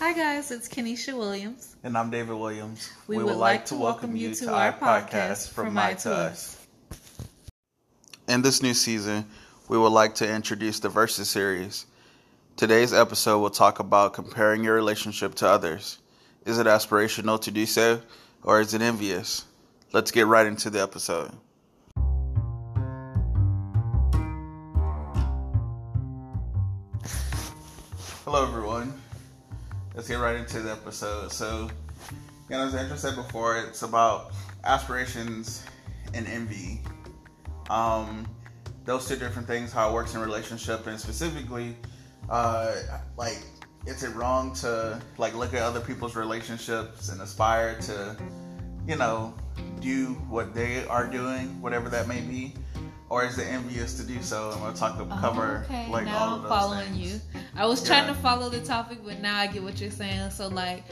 Hi guys, it's Kenesha Williams. And I'm David Williams. We, would, like to welcome you to our podcast, From My to Us. In this new season, we would like to introduce the Versus series. Today's episode will talk about comparing your relationship to others. Is it aspirational to do so, or is it envious? Let's get right into the episode. Hello, everyone. Let's get right into the episode. So, you know, as Andrew said before, it's about aspirations and envy. Um, those two different things, how it works in relationship, and specifically, uh, like, is it wrong to like look at other people's relationships and aspire to, you know, do what they are doing, whatever that may be? Or is it envious to do so? And we'll talk to cover oh, okay. like now all of I'm those following things. you. I was trying to follow the topic, but now I get what you're saying. So like,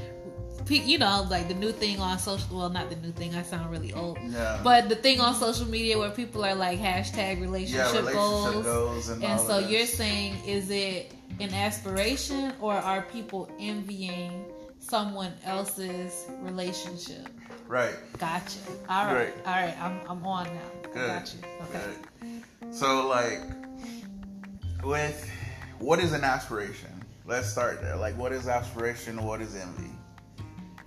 you know, like the new thing on social. Well, not the new thing. I sound really old. Yeah. But the thing on social media where people are like hashtag relationship, yeah, relationship goals. goals and, And so you're saying, is it an aspiration or are people envying someone else's relationship? Right. Gotcha. All right. Right. All right. I'm, I'm on now. Good. Got you. Okay. Good. So like with what is an aspiration? Let's start there. Like what is aspiration? What is envy?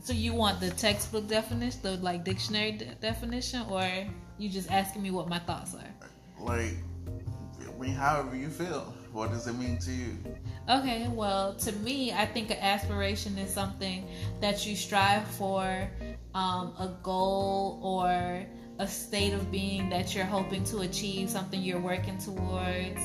So you want the textbook definition, the like dictionary de- definition, or you just asking me what my thoughts are? Like I mean however you feel. What does it mean to you? Okay, well, to me, I think an aspiration is something that you strive for, um, a goal or a state of being that you're hoping to achieve, something you're working towards.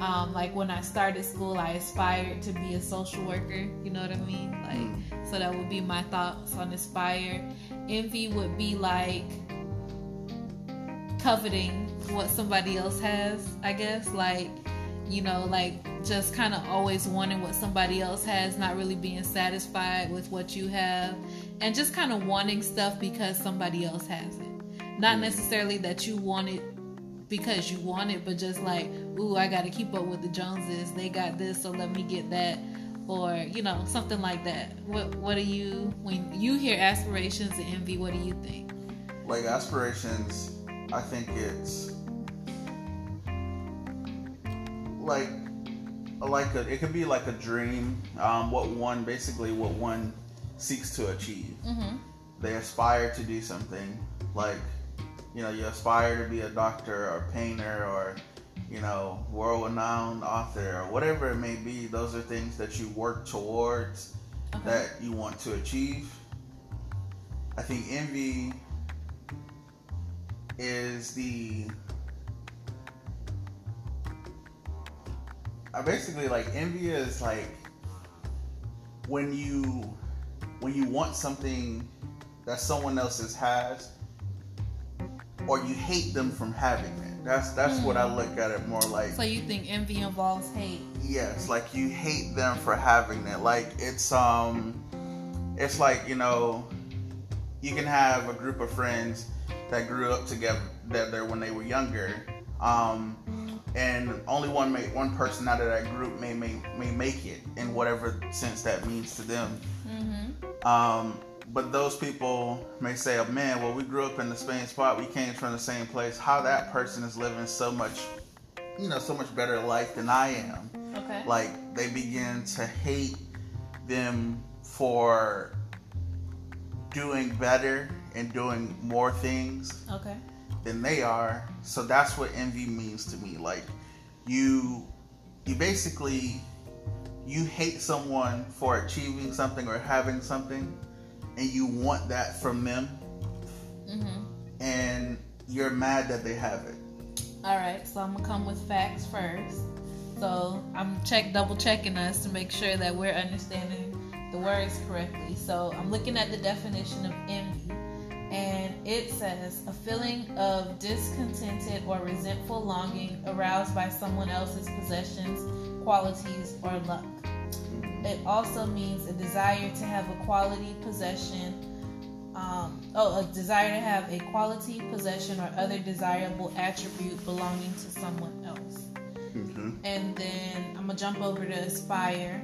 Um, like when I started school, I aspired to be a social worker. You know what I mean? Like, so that would be my thoughts on aspire. Envy would be like coveting what somebody else has, I guess. Like, you know, like just kind of always wanting what somebody else has, not really being satisfied with what you have, and just kind of wanting stuff because somebody else has it. Not necessarily that you want it because you want it, but just like, ooh, I got to keep up with the Joneses. They got this, so let me get that. Or you know something like that. What What do you when you hear aspirations and envy? What do you think? Like aspirations, I think it's like like a, it could be like a dream. Um, what one basically what one seeks to achieve. Mm-hmm. They aspire to do something like you know you aspire to be a doctor or a painter or you know world-renowned author or whatever it may be. Those are things that you work towards Okay. that you want to achieve. I think envy is the I basically like envy is like when you when you want something that someone else's has or you hate them from having it. That's that's what I look at it more like. So you think envy involves hate? Yes, like you hate them for having it. Like it's um it's like, you know, you can have a group of friends that grew up together together when they were younger. Um and only one may, one person out of that group may, may may make it in whatever sense that means to them. Mm-hmm. Um, but those people may say, oh, man, well, we grew up in the same spot. We came from the same place. How that person is living so much, you know, so much better life than I am. Okay. Like, they begin to hate them for doing better and doing more things Okay. Than they are. So that's what envy means to me. Like you you basically you hate someone for achieving something or having something and you want that from them Mm-hmm. and you're mad that they have it. All right. So I'm gonna come with facts first. So I'm check double checking us to make sure that we're understanding the words correctly. So I'm looking at the definition of envy, and it says a feeling of discontented or resentful longing aroused by someone else's possessions, qualities, or luck. It also means a desire to have a quality possession. Um, oh, a desire to have a quality possession or other desirable attribute belonging to someone else. Mm-hmm. And then I'm gonna jump over to aspire,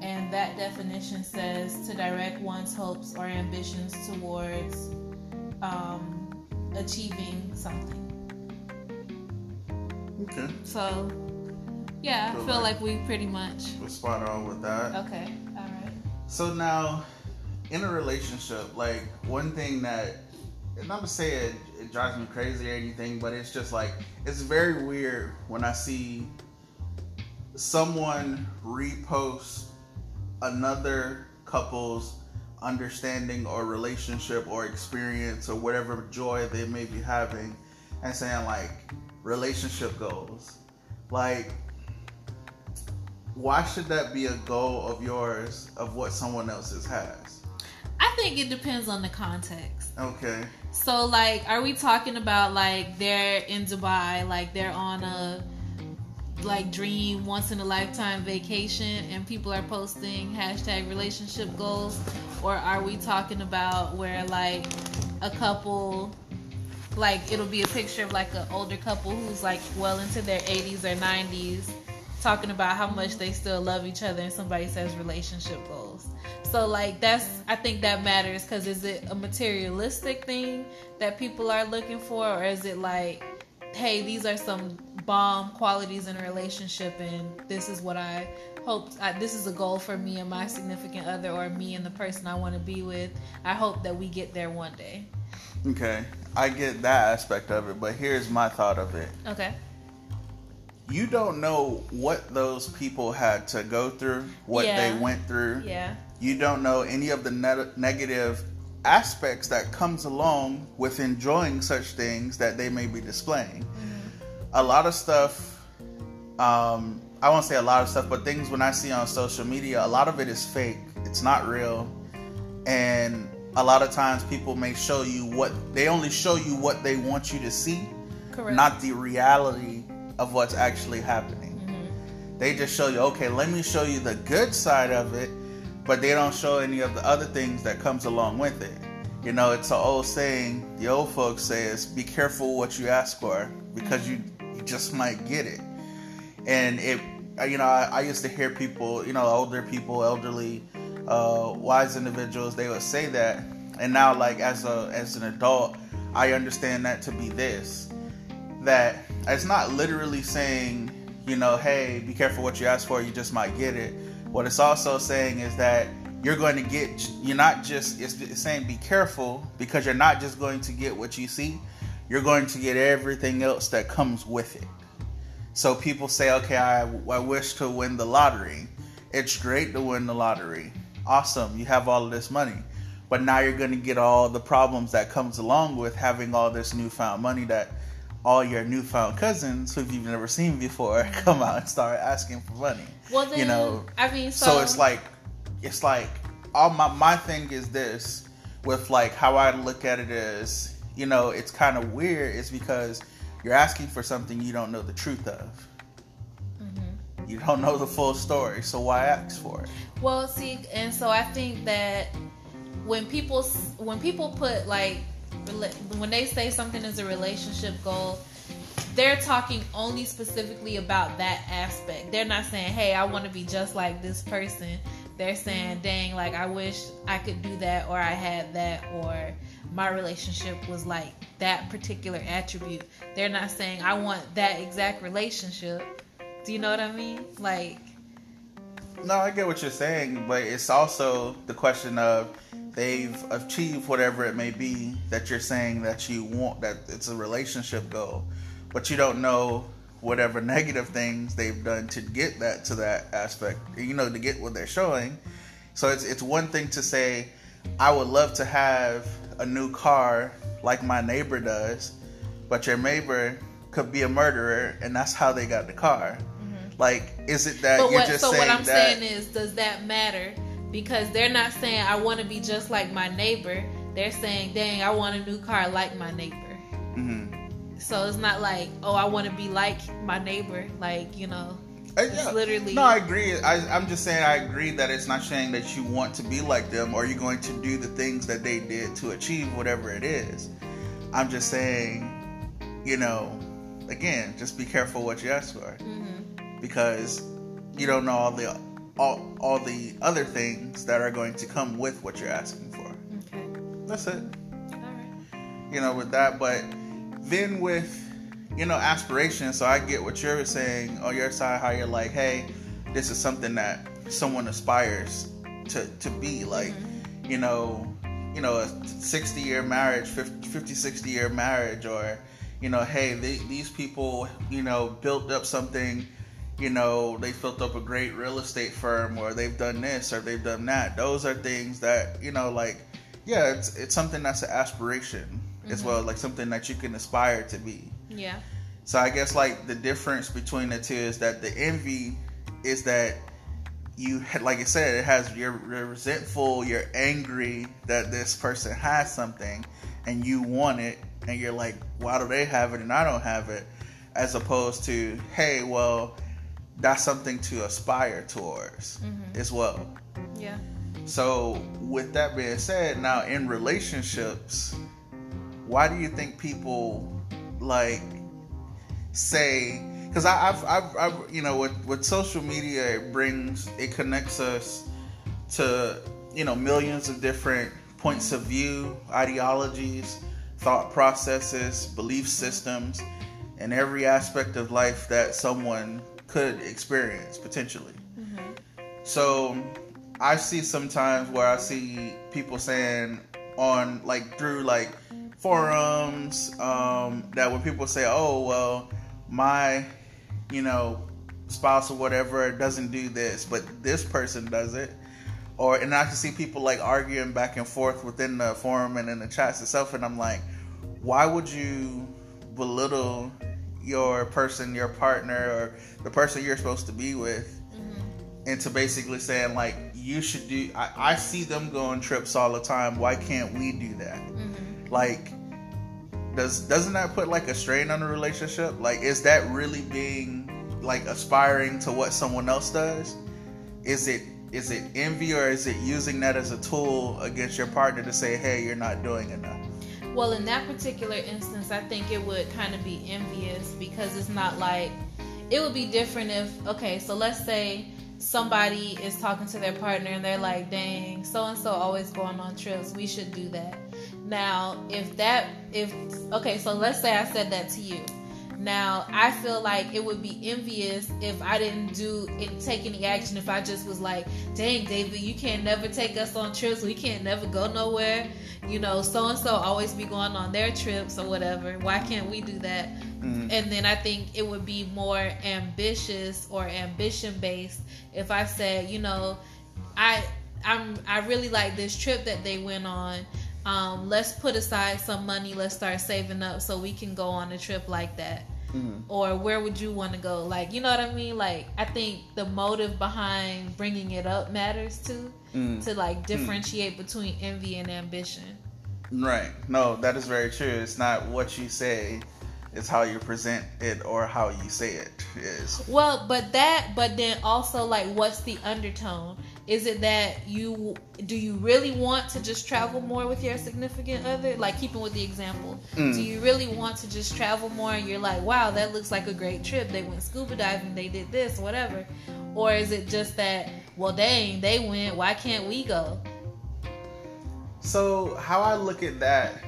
and that definition says to direct one's hopes or ambitions towards um, achieving something. Okay. So, yeah, I Feel feel like- like we pretty much. We're spot on with that. Okay, all right. So now, in a relationship, like one thing that, and not to say it, it drives me crazy or anything, but it's just like it's very weird when I see someone repost another couple's understanding or relationship or experience or whatever joy they may be having and saying like relationship goals. Like why should that be a goal of yours of what someone else's has? I think it depends on the context. okay. So, like, are we talking about like they're in Dubai, like they're on a like dream once in a lifetime vacation, and people are posting hashtag relationship goals, or are we talking about where like a couple, like it'll be a picture of like an older couple who's like well into their 80s or 90s, talking about how much they still love each other, and somebody says relationship goals. So like that's I think that matters because is it a materialistic thing that people are looking for, or is it like, hey, these are some bomb qualities in a relationship, and this is what I hope. I, this is a goal for me and my significant other, or me and the person I want to be with. I hope that we get there one day. okay i get that aspect of it but here's my thought of it Okay. you don't know what those people had to go through what Yeah. they went through Yeah. you don't know any of the ne- negative aspects that comes along with enjoying such things that they may be displaying a lot of stuff um, i won't say a lot of stuff but things when i see on social media a lot of it is fake. It's not real. And a lot of times people may show you what they only show you what they want you to see Correct. not the reality of what's actually happening. Mm-hmm. They just show you okay let me show you the good side of it but they don't show any of the other things that comes along with it. You know it's an old saying the old folks say is be careful what you ask for because you, you just might get it and it you know I, I used to hear people you know older people elderly uh, wise individuals they would say that and now like as a as an adult i understand that to be this that it's not literally saying, you know, hey, be careful what you ask for, you just might get it. What it's also saying is that you're going to get, you're not just, it's, it's saying be careful because you're not just going to get what you see, you're going to get everything else that comes with it. So people say, okay, I, I wish to win the lottery. It's great to win the lottery. Awesome, you have all of this money. But now you're going to get all the problems that comes along with having all this newfound money that all your newfound cousins who you've never seen before come out and start asking for money. Well, then you know, I mean, so, so it's like it's like all my my thing is this with like how I look at it is you know it's kind of weird is because you're asking for something you don't know the truth of. Mm-hmm. You don't know the full story, so why ask for it? Well, see, and so I think that when people when people put like when they say something is a relationship goal, they're talking only specifically about that aspect. They're not saying, "Hey, I want to be just like this person." They're saying, "Dang, like I wish I could do that or I had that or my relationship was like that particular attribute." They're not saying, "I want that exact relationship." Do you know what I mean? Like No, I get what you're saying, but it's also the question of they've achieved whatever it may be that you're saying that you want that it's a relationship goal, but you don't know whatever negative things they've done to get that to that aspect. You know, to get what they're showing. So it's it's one thing to say, I would love to have a new car like my neighbor does, but your neighbor could be a murderer, and that's how they got the car. Like, is it that But you're what, just so saying what I'm that? saying is, does that matter? Because they're not saying I want to be just like my neighbor. They're saying, dang, I want a new car like my neighbor. Mhm. So it's not like, oh, I want to be like my neighbor. Like you know, it's yeah. literally. No, I agree. I, I'm just saying I agree that it's not saying that you want to be like them or you're going to do the things that they did to achieve whatever it is. I'm just saying, you know, again, just be careful what you ask for Mhm. because you don't know all the all all the other things that are going to come with what you're asking for. Okay. That's it. All right. You know, with that, but then with you know aspiration. So I get what you're saying on your side, how you're like, hey, this is something that someone aspires to to be like. Mm-hmm. You know, you know, a 60 year marriage, 50, 50 60 year marriage, or you know, hey, they, these people, you know, built up something you know, they built up a great real estate firm or they've done this or they've done that. Those are things that, you know, like, yeah, it's, it's something that's an aspiration mm-hmm. as well, like something that you can aspire to be. Yeah. So I guess like the difference between the two is that the envy is that you like I said, it has you're, you're resentful, you're angry that this person has something and you want it and you're like, why do they have it and I don't have it? As opposed to, hey, well, that's something to aspire towards mm-hmm. as well. Yeah. So, with that being said, now in relationships, why do you think people like say? Because I've, I've, I've, you know, with with social media, it brings, it connects us to, you know, millions of different points of view, ideologies, thought processes, belief systems, and every aspect of life that someone could experience potentially. Mm-hmm. So I see sometimes where I see people saying on like through like forums um, that when people say, "Oh well, my you know spouse or whatever doesn't do this, but this person does it," or and I can see people like arguing back and forth within the forum and in the chats itself, and I'm like, why would you belittle your person, your partner, or the person you're supposed to be with, mm-hmm. into basically saying like you should do. I, I, see them go on trips all the time. Why can't we do that? Mm-hmm. Like, does doesn't that put like a strain on the relationship? Like, is that really being like aspiring to what someone else does? Is it is it envy or is it using that as a tool against your partner to say, hey, you're not doing enough? Well, in that particular instance, I think it would kind of be envious because it's not like it would be different if okay, so let's say somebody is talking to their partner and they're like, "Dang, so and so always going on trips. We should do that." Now, if that if okay, so let's say I said that to you. Now, I feel like it would be envious if I didn't do and take any action. If I just was like, "Dang, David, you can't never take us on trips. We can't never go nowhere." you know, so and so always be going on their trips or whatever. Why can't we do that? Mm-hmm. And then I think it would be more ambitious or ambition based if I said, you know, I I'm I really like this trip that they went on. Um, let's put aside some money. Let's start saving up so we can go on a trip like that. Mm-hmm. Or where would you want to go? Like, you know what I mean? Like, I think the motive behind bringing it up matters too, mm. to like mm. differentiate mm. between envy and ambition. Right. No, that is very true. It's not what you say, it's how you present it or how you say it is. Well, but that, but then also, like, what's the undertone? Is it that you do you really want to just travel more with your significant other? Like keeping with the example, mm. do you really want to just travel more? And you're like, wow, that looks like a great trip. They went scuba diving, they did this, whatever. Or is it just that, well, dang, they went, why can't we go? So how I look at that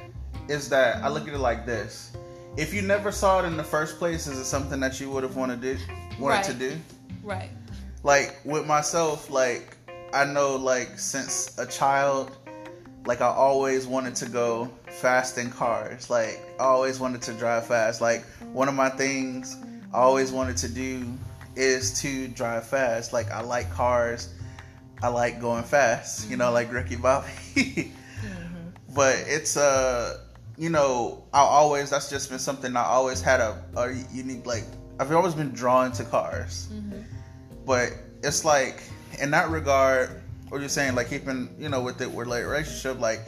is that I look at it like this: if you never saw it in the first place, is it something that you would have wanted to wanted right. to do? Right. Like with myself, like I know like since a child, like I always wanted to go fast in cars. Like I always wanted to drive fast. Like one of my things I always wanted to do is to drive fast. Like I like cars. I like going fast, you know, like Ricky Bobby. mm-hmm. But it's uh you know, I always that's just been something I always had a, a unique like I've always been drawn to cars. Mm-hmm. But it's like in that regard, what you're saying, like keeping, you know, with the with like relationship, like,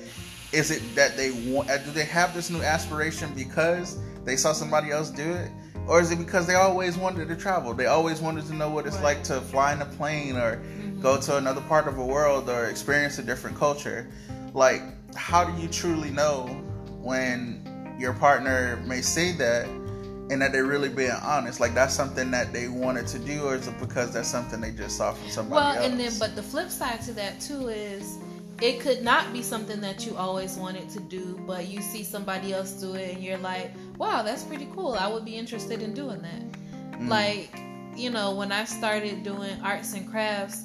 is it that they want? Uh, do they have this new aspiration because they saw somebody else do it, or is it because they always wanted to travel? They always wanted to know what it's right. like to fly in a plane or mm-hmm. go to another part of the world or experience a different culture. Like, how do you truly know when your partner may say that and that they're really being honest. Like that's something that they wanted to do, or is it because that's something they just saw from somebody well, else? and then but the flip side to that too is it could not be something that you always wanted to do, but you see somebody else do it and you're like, wow, that's pretty cool. I would be interested in doing that. Mm. Like, you know, when I started doing arts and crafts,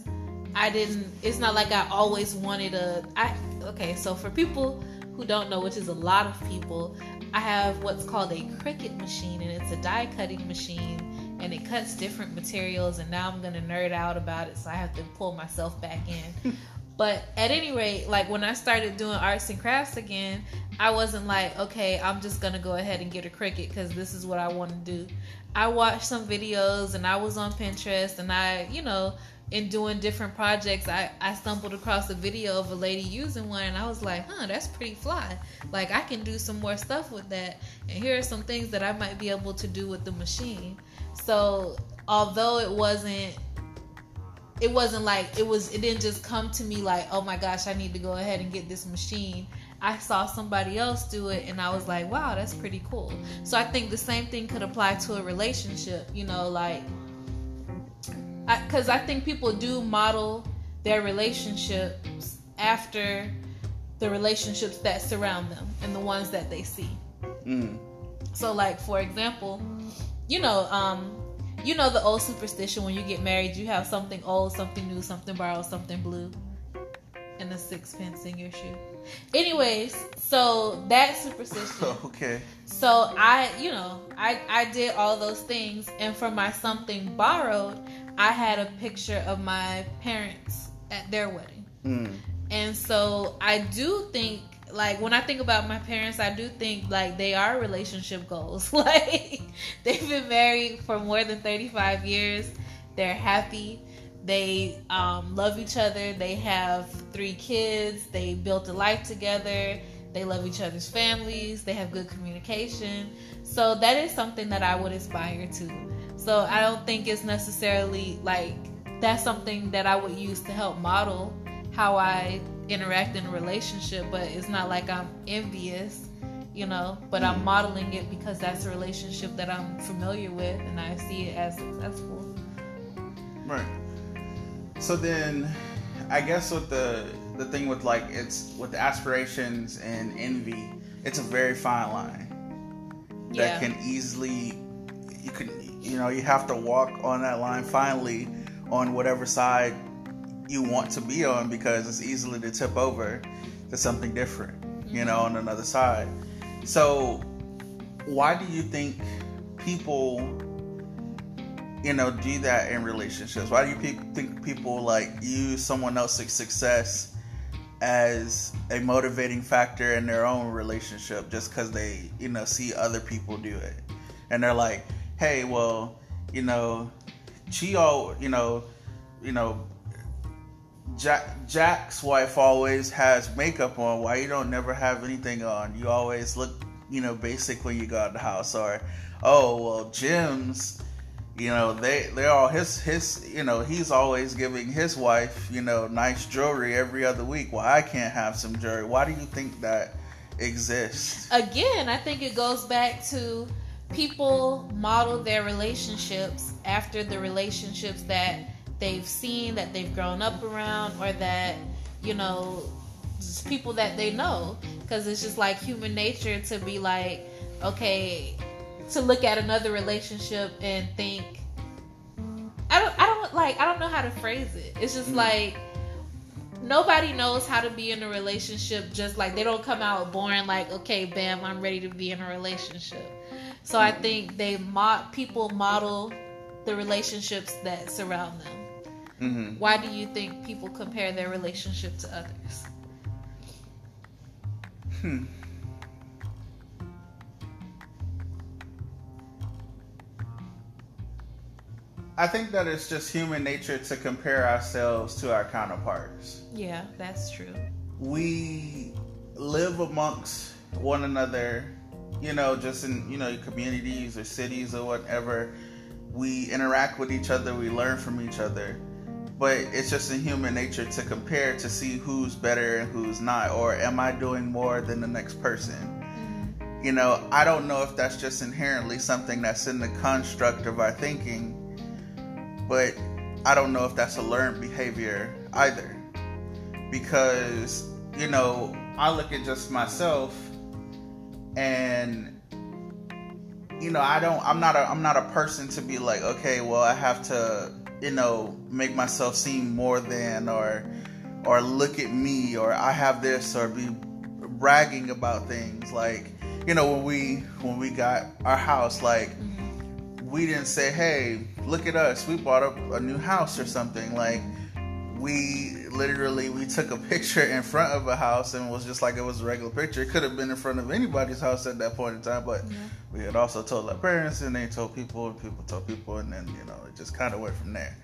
I didn't, it's not like I always wanted a, I, okay, so for people who don't know, which is a lot of people, I have what's called a Cricut machine and it's a die cutting machine and it cuts different materials and now I'm to nerd out about it so I have to pull myself back in. But at any rate, like when I started doing arts and crafts again, I wasn't like, okay, I'm just gonna go ahead and get a Cricut because this is what I want to do. I watched some videos and I was on Pinterest and I, you know, in doing different projects, I, I stumbled across a video of a lady using one and I was like, huh, that's pretty fly. Like I can do some more stuff with that. And here are some things that I might be able to do with the machine. So although it wasn't it wasn't like it was it didn't just come to me like oh my gosh i need to go ahead and get this machine i saw somebody else do it and i was like wow that's pretty cool so i think the same thing could apply to a relationship you know like because I, I think people do model their relationships after the relationships that surround them and the ones that they see Mm. so like for example you know um you know the old superstition when you get married you have something old something new something borrowed something blue and a sixpence in your shoe anyways so that superstition okay. so i you know i i did all those things and for my something borrowed i had a picture of my parents at their wedding Mm. and so I do think like when I think about my parents, I do think like they are relationship goals. like they've been married for more than 35 years. They're happy. They um, love each other. They have three kids. They built a life together. They love each other's families. They have good communication. So that is something that I would aspire to. So I don't think it's necessarily like that's something that I would use to help model how I interact in a relationship, but it's not like I'm envious, you know, but I'm mm. modeling it because that's a relationship that I'm familiar with and I see it as successful. Right. So then, I guess with the the thing with like it's with aspirations and envy, it's a very fine line Yeah. that can easily you can you know you have to walk on that line finally on whatever side you want to be on because it's easily to tip over to something different, you know, on another side. So, why do you think people you know, do that in relationships? Why do you pe- think people like use someone else's success as a motivating factor in their own relationship just because they, you know, see other people do it? And they're like, hey, well, you know, Chio, you know, you know, Jack Jack's wife always has makeup on. Why you don't never have anything on? You always look, you know, basic when you go out the house. Or, oh well, Jim's, you know, they they're all his his, you know, he's always giving his wife, you know, nice jewelry every other week. Why I can't have some jewelry? Why do you think that exists? Again, I think it goes back to people model their relationships after the relationships that they've seen, that they've grown up around, or that, you know, just people that they know. Because it's just like human nature to be like, okay, to look at another relationship and think, I don't, I don't like, I don't know how to phrase it. It's just Mm. like, nobody knows how to be in a relationship just like they don't come out born like okay bam i'm ready to be in a relationship so i think they mod people model the relationships that surround them hmm why do you think people compare their relationship to others Hmm. I think that it's just human nature to compare ourselves to our counterparts. yeah that's true We live amongst one another, you know, just in, you know, communities or cities or whatever. We interact with each other, we learn from each other. But it's just in human nature to compare to see who's better and who's not, or am I doing more than the next person? Mm-hmm. You know, I don't know if that's just inherently something that's in the construct of our thinking, but I don't know if that's a learned behavior either. Because, you know, I look at just myself and you know, I don't I'm not a I'm not a person to be like, okay, well, I have to, you know, make myself seem more than or or look at me or I have this or be bragging about things like, you know, when we when we got our house like mm-hmm. we didn't say, "Hey, look at us. We bought a, a new house or something." Like we literally we took a picture in front of a house and it was just like it was a regular picture. It could have been in front of anybody's house at that point in time, but yeah. we had also told our parents and they told people and people told people and then you know it just kind of went from there.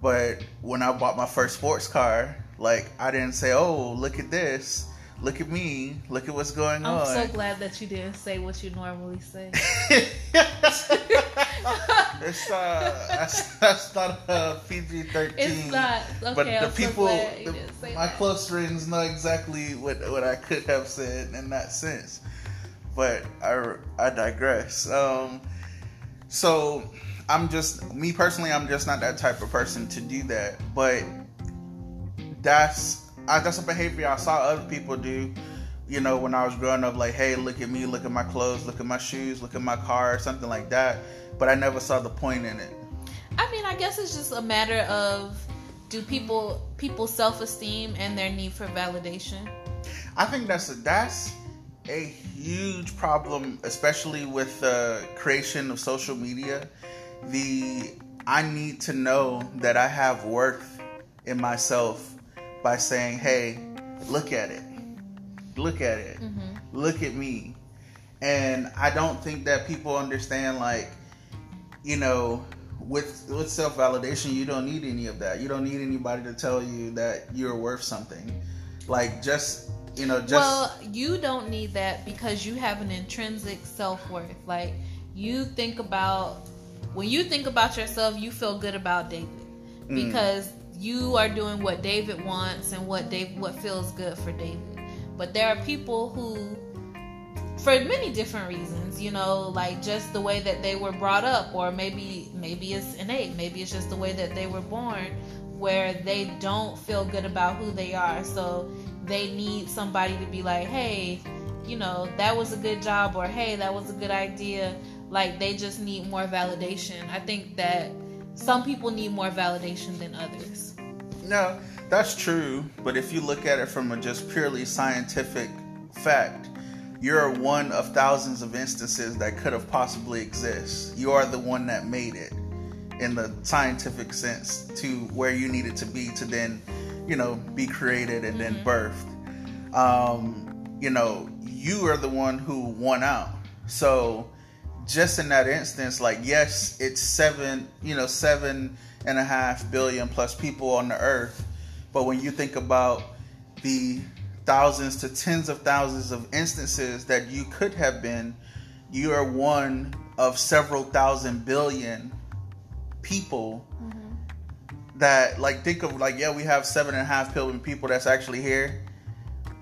But when I bought my first sports car, like I didn't say, "Oh, look at this." Look at me. Look at what's going I'm on. I'm so glad that you didn't say what you normally say. it's uh, that's, that's not a PG thirteen. It's not. Okay, but the I'm people, so the, my that. close friends know exactly what what I could have said in that sense. But I I digress. Um, so I'm just me personally. I'm just not that type of person to do that. But that's I, that's a behavior I saw other people do you know, when I was growing up, like, hey, look at me, look at my clothes, look at my shoes, look at my car, something like that. But I never saw the point in it. I mean, I guess it's just a matter of do people people self esteem and their need for validation. I think that's a, that's a huge problem, especially with the creation of social media. The I need to know that I have worth in myself by saying, "Hey, look at it." look at it. Mm-hmm. Look at me. And I don't think that people understand like, you know, with with self validation, you don't need any of that. You don't need anybody to tell you that you're worth something. Like just you know, just Well, you don't need that because you have an intrinsic self worth. Like you think about when you think about yourself, you feel good about David. Mm. Because mm. You are doing what David wants and what Dave what feels good for David. But there are people who, for many different reasons, you know, like just the way that they were brought up, or maybe maybe it's innate, maybe it's just the way that they were born, where they don't feel good about who they are, so they need somebody to be like, hey, you know, that was a good job, or hey, that was a good idea. Like they just need more validation. I think that some people need more validation than others. No, that's true, but if you look at it from a just purely scientific fact, you're one of thousands of instances that could have possibly exist. You are the one that made it in the scientific sense to where you needed to be to then, you know, be created and mm-hmm. then birthed. Um, you know, you are the one who won out. So just in that instance, like yes, it's seven, you know, seven and a half billion plus people on the earth. But when you think about the thousands to tens of thousands of instances that you could have been, you are one of several thousand billion people mm-hmm. that like think of like yeah we have seven and a half billion people that's actually here.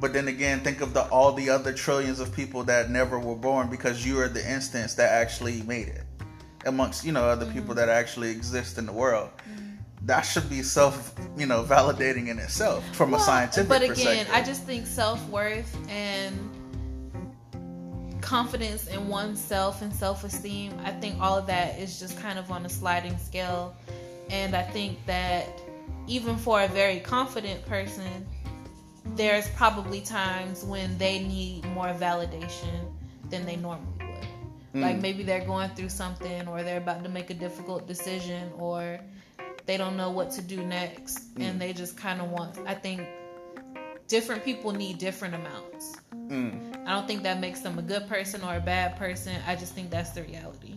But then again think of the all the other trillions of people that never were born because you are the instance that actually made it amongst you know other mm-hmm. people that actually exist in the world mm-hmm that should be self, you know, validating in itself from well, a scientific But again, I just think self worth and confidence in oneself and self esteem, I think all of that is just kind of on a sliding scale. And I think that even for a very confident person, there's probably times when they need more validation than they normally. Mm. Like maybe they're going through something or they're about to make a difficult decision or they don't know what to do next mm. and they just kind of want i think different people need different amounts mm. i don't think that makes them a good person or a bad person i just think that's the reality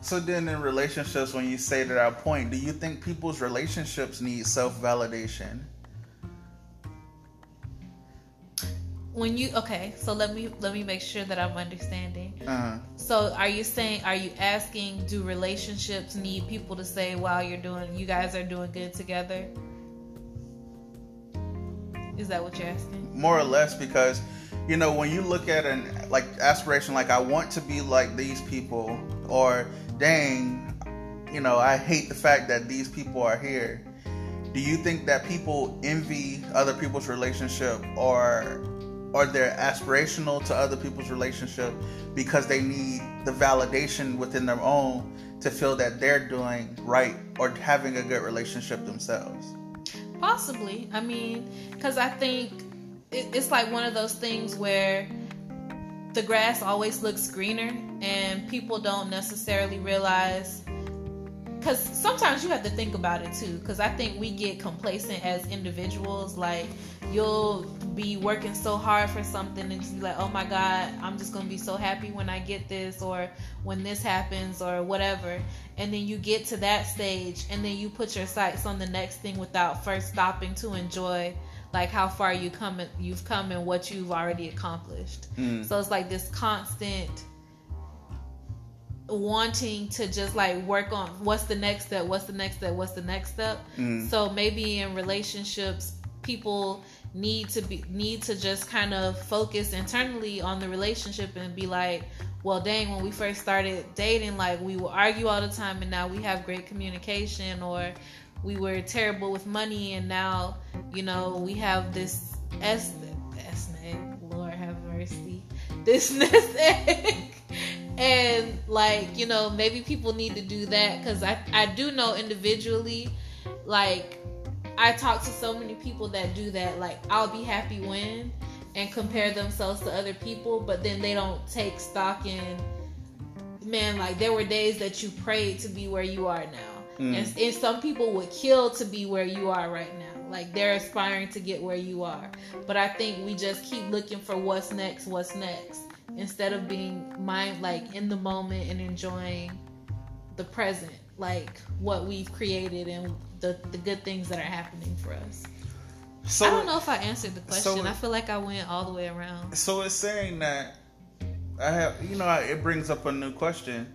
so then in relationships when you say to that point do you think people's relationships need self-validation when you okay so let me let me make sure that i'm understanding uh-huh. so are you saying are you asking do relationships need people to say wow you're doing you guys are doing good together is that what you're asking more or less because you know, when you look at an like aspiration, like I want to be like these people, or dang, you know, I hate the fact that these people are here. Do you think that people envy other people's relationship, or or they're aspirational to other people's relationship because they need the validation within their own to feel that they're doing right or having a good relationship themselves? Possibly. I mean, because I think it's like one of those things where the grass always looks greener and people don't necessarily realize because sometimes you have to think about it too because i think we get complacent as individuals like you'll be working so hard for something and just be like oh my god i'm just gonna be so happy when i get this or when this happens or whatever and then you get to that stage and then you put your sights on the next thing without first stopping to enjoy like how far you come you've come and what you've already accomplished. Mm. So it's like this constant wanting to just like work on what's the next step, what's the next step, what's the next step. Mm. So maybe in relationships people need to be need to just kind of focus internally on the relationship and be like well dang when we first started dating like we will argue all the time and now we have great communication or we were terrible with money and now you know we have this s s name lord have mercy this nest egg and like you know maybe people need to do that because i i do know individually like i talk to so many people that do that like i'll be happy when and compare themselves to other people but then they don't take stock in man like there were days that you prayed to be where you are now Mm. And, and some people would kill to be where you are right now. Like they're aspiring to get where you are. But I think we just keep looking for what's next, what's next, instead of being mind like in the moment and enjoying the present, like what we've created and the, the good things that are happening for us. So I don't know if I answered the question. So I feel like I went all the way around. So it's saying that I have, you know, it brings up a new question.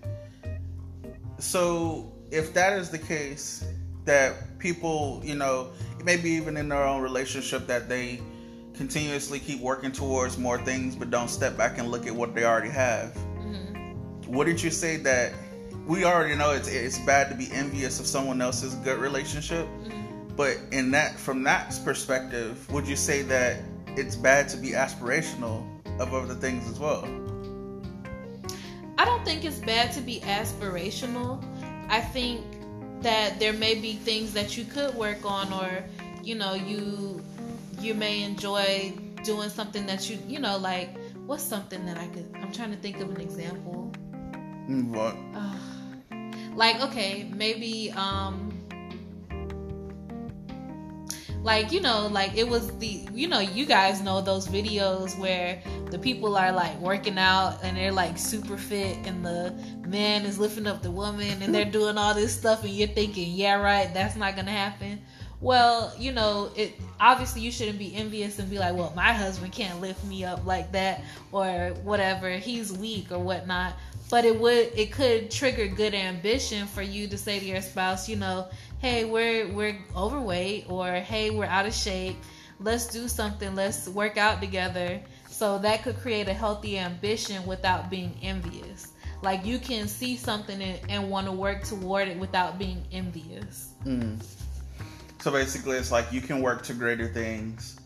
So if that is the case, that people, you know, maybe even in their own relationship, that they continuously keep working towards more things, but don't step back and look at what they already have. Mm-hmm. Wouldn't you say that we already know it's it's bad to be envious of someone else's good relationship? Mm-hmm. But in that, from that perspective, would you say that it's bad to be aspirational of other things as well? I don't think it's bad to be aspirational. I think that there may be things that you could work on or you know you you may enjoy doing something that you you know like what's something that I could I'm trying to think of an example. What? Uh, like okay, maybe um like you know like it was the you know you guys know those videos where the people are like working out and they're like super fit and the man is lifting up the woman and they're doing all this stuff and you're thinking yeah right that's not gonna happen well you know it obviously you shouldn't be envious and be like well my husband can't lift me up like that or whatever. He's weak or whatnot. But it would it could trigger good ambition for you to say to your spouse you know hey we're we're overweight or hey we're out of shape. Let's do something. Let's work out together. So that could create a healthy ambition without being envious. Like you can see something and, and want to work toward it without being envious. Mm. So basically it's like you can work to greater things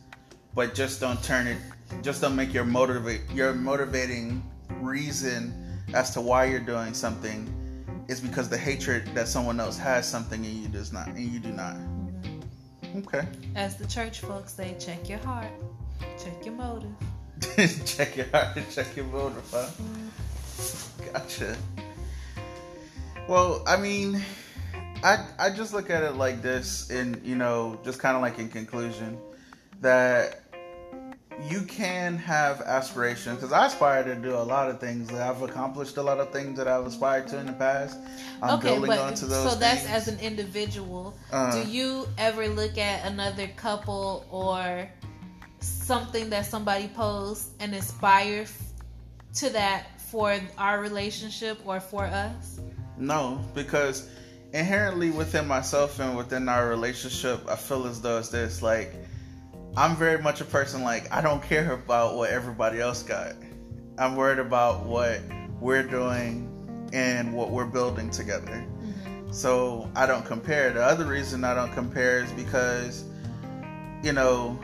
but just don't turn it just don't make your motivate your motivating reason as to why you're doing something is because the hatred that someone else has something and you does not and you do not. Okay. As the church folks say, check your heart, check your motive. check your heart and check your motive, huh? Gotcha. Well, I mean, I I just look at it like this, and you know, just kind of like in conclusion, that you can have aspirations because I aspire to do a lot of things. I've accomplished a lot of things that I've aspired to in the past. I'm okay, building but, onto those. So that's as an individual. Uh, do you ever look at another couple or something that somebody posts and aspire to that for our relationship or for us? No, because inherently within myself and within our relationship, I feel as though it's this like I'm very much a person like I don't care about what everybody else got. I'm worried about what we're doing and what we're building together. Mm-hmm. So I don't compare. The other reason I don't compare is because, you know,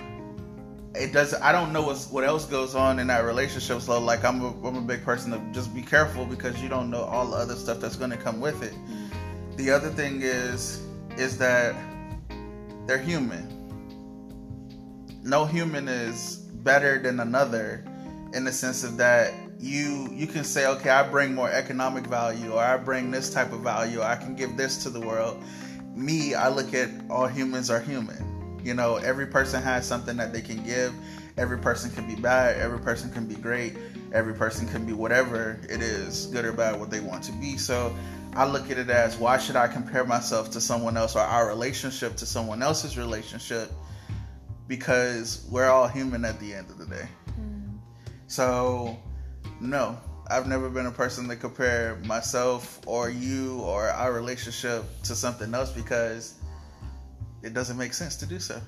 it does. I don't know what's, what else goes on in that relationship. So like I'm a, I'm a big person to just be careful because you don't know all the other stuff that's going to come with it. Mm-hmm. The other thing is is that they're human. No human is better than another in the sense of that you you can say okay i bring more economic value or i bring this type of value i can give this to the world. Me i look at all humans are human. You know every person has something that they can give. Every person can be bad. Every person can be great. Every person can be whatever it is good or bad what they want to be. So i look at it as why should i compare myself to someone else or our relationship to someone else's relationship because we're all human at the end of the day mm. so no, I've never been a person to compare myself or you or our relationship to something else because it doesn't make sense to do so.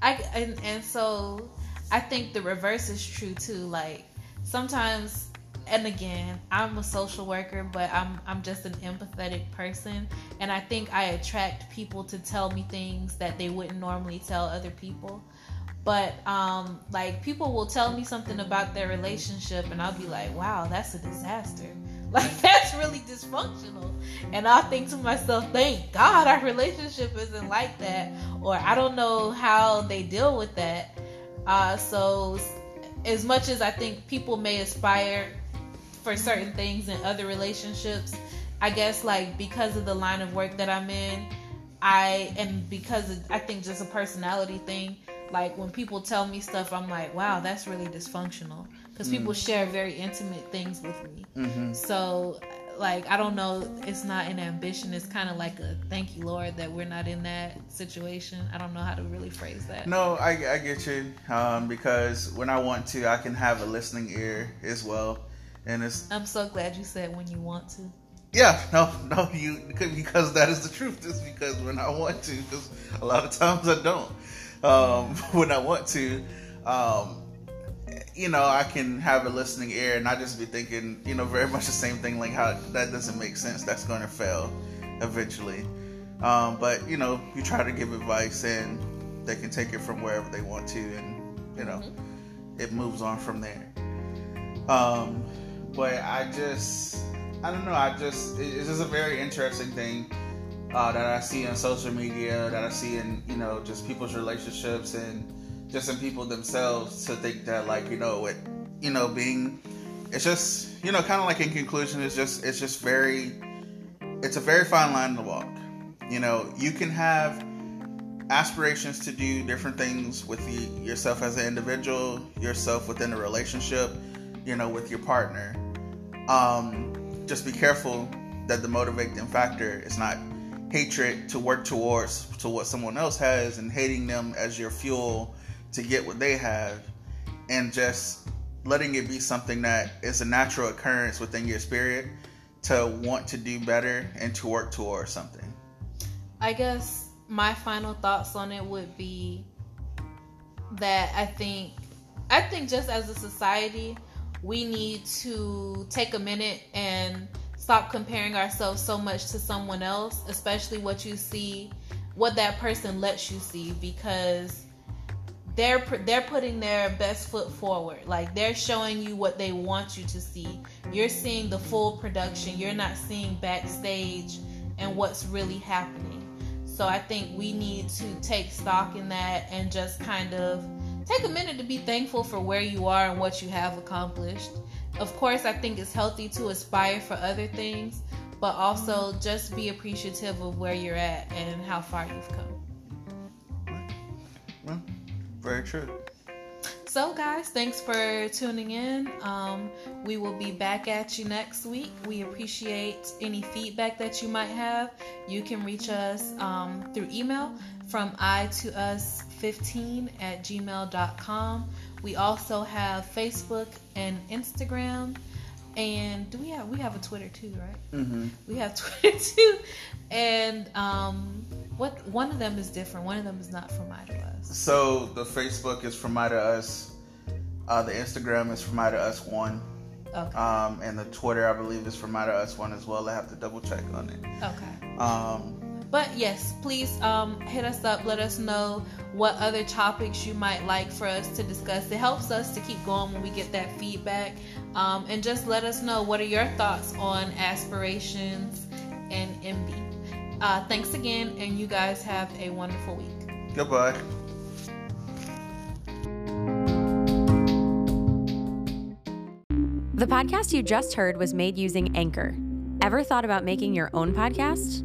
I and, and so I think the reverse is true too. Like sometimes and again, I'm a social worker, but I'm I'm just an empathetic person. And I think I attract people to tell me things that they wouldn't normally tell other people. But um like people will tell me something about their relationship and i'll be like wow that's a disaster. Like that's really dysfunctional. And i'll think to myself thank god our relationship isn't like that or i don't know how they deal with that. Uh so as much as i think people may aspire for certain things in other relationships. I guess like because of the line of work that i'm in i and because of, i think just a personality thing like when people tell me stuff i'm like wow that's really dysfunctional. Because mm. people share very intimate things with me. Mm-hmm. so like i don't know it's not an ambition it's kind of like a thank you lord that we're not in that situation. I don't know how to really phrase that. No i, I get you um, because when i want to i can have a listening ear as well and it's i'm so glad you said when you want to yeah, no, no, you because that is the truth. Just because when I want to, because a lot of times I don't um, when I want to. Um, you know, I can have a listening ear and I just be thinking, you know, very much the same thing, like how that doesn't make sense. That's going to fail eventually. Um, but, you know, you try to give advice and they can take it from wherever they want to and, you know, mm-hmm. it moves on from there. Um, but I just, I don't know, I just, it's just a very interesting thing uh, that I see on social media, that I see in you know just people's relationships and just in people themselves to think that like you know it, you know being, it's just you know kind of like in conclusion, it's just it's just very, it's a very fine line to walk. You know, you can have aspirations to do different things with the, yourself as an individual, yourself within a relationship, you know, with your partner. Um, just be careful that the motivating factor is not hatred to work towards to what someone else has and hating them as your fuel to get what they have and just letting it be something that is a natural occurrence within your spirit to want to do better and to work towards something. I guess my final thoughts on it would be that I think I think just as a society we need to take a minute and stop comparing ourselves so much to someone else, especially what you see, what that person lets you see, because they're they're putting their best foot forward. Like they're showing you what they want you to see. You're seeing the full production. You're not seeing backstage and what's really happening. So I think we need to take stock in that and just kind of take a minute to be thankful for where you are and what you have accomplished of course, I think it's healthy to aspire for other things, but also just be appreciative of where you're at and how far you've come. Well, very true. So, guys, thanks for tuning in. Um, we will be back at you next week. We appreciate any feedback that you might have. You can reach us um, through email from i to us 15 at gmail.com. We also have Facebook and Instagram. And do we have we have a Twitter too, right? Mm-hmm. We have Twitter too, and um, What one of them is different. One of them is not from I to Us. So the Facebook is from I to Us. Uh, the Instagram is from I to Us one. Okay. Um, and the Twitter, I believe, is from I to Us one as well. I have to double check on it. Okay. Um, But yes, please um, hit us up. Let us know what other topics you might like for us to discuss. It helps us to keep going when we get that feedback. Um, and just let us know what are your thoughts on aspirations and envy. Uh, thanks again, and you guys have a wonderful week. goodbye. The podcast you just heard was made using Anchor. Ever thought about making your own podcast?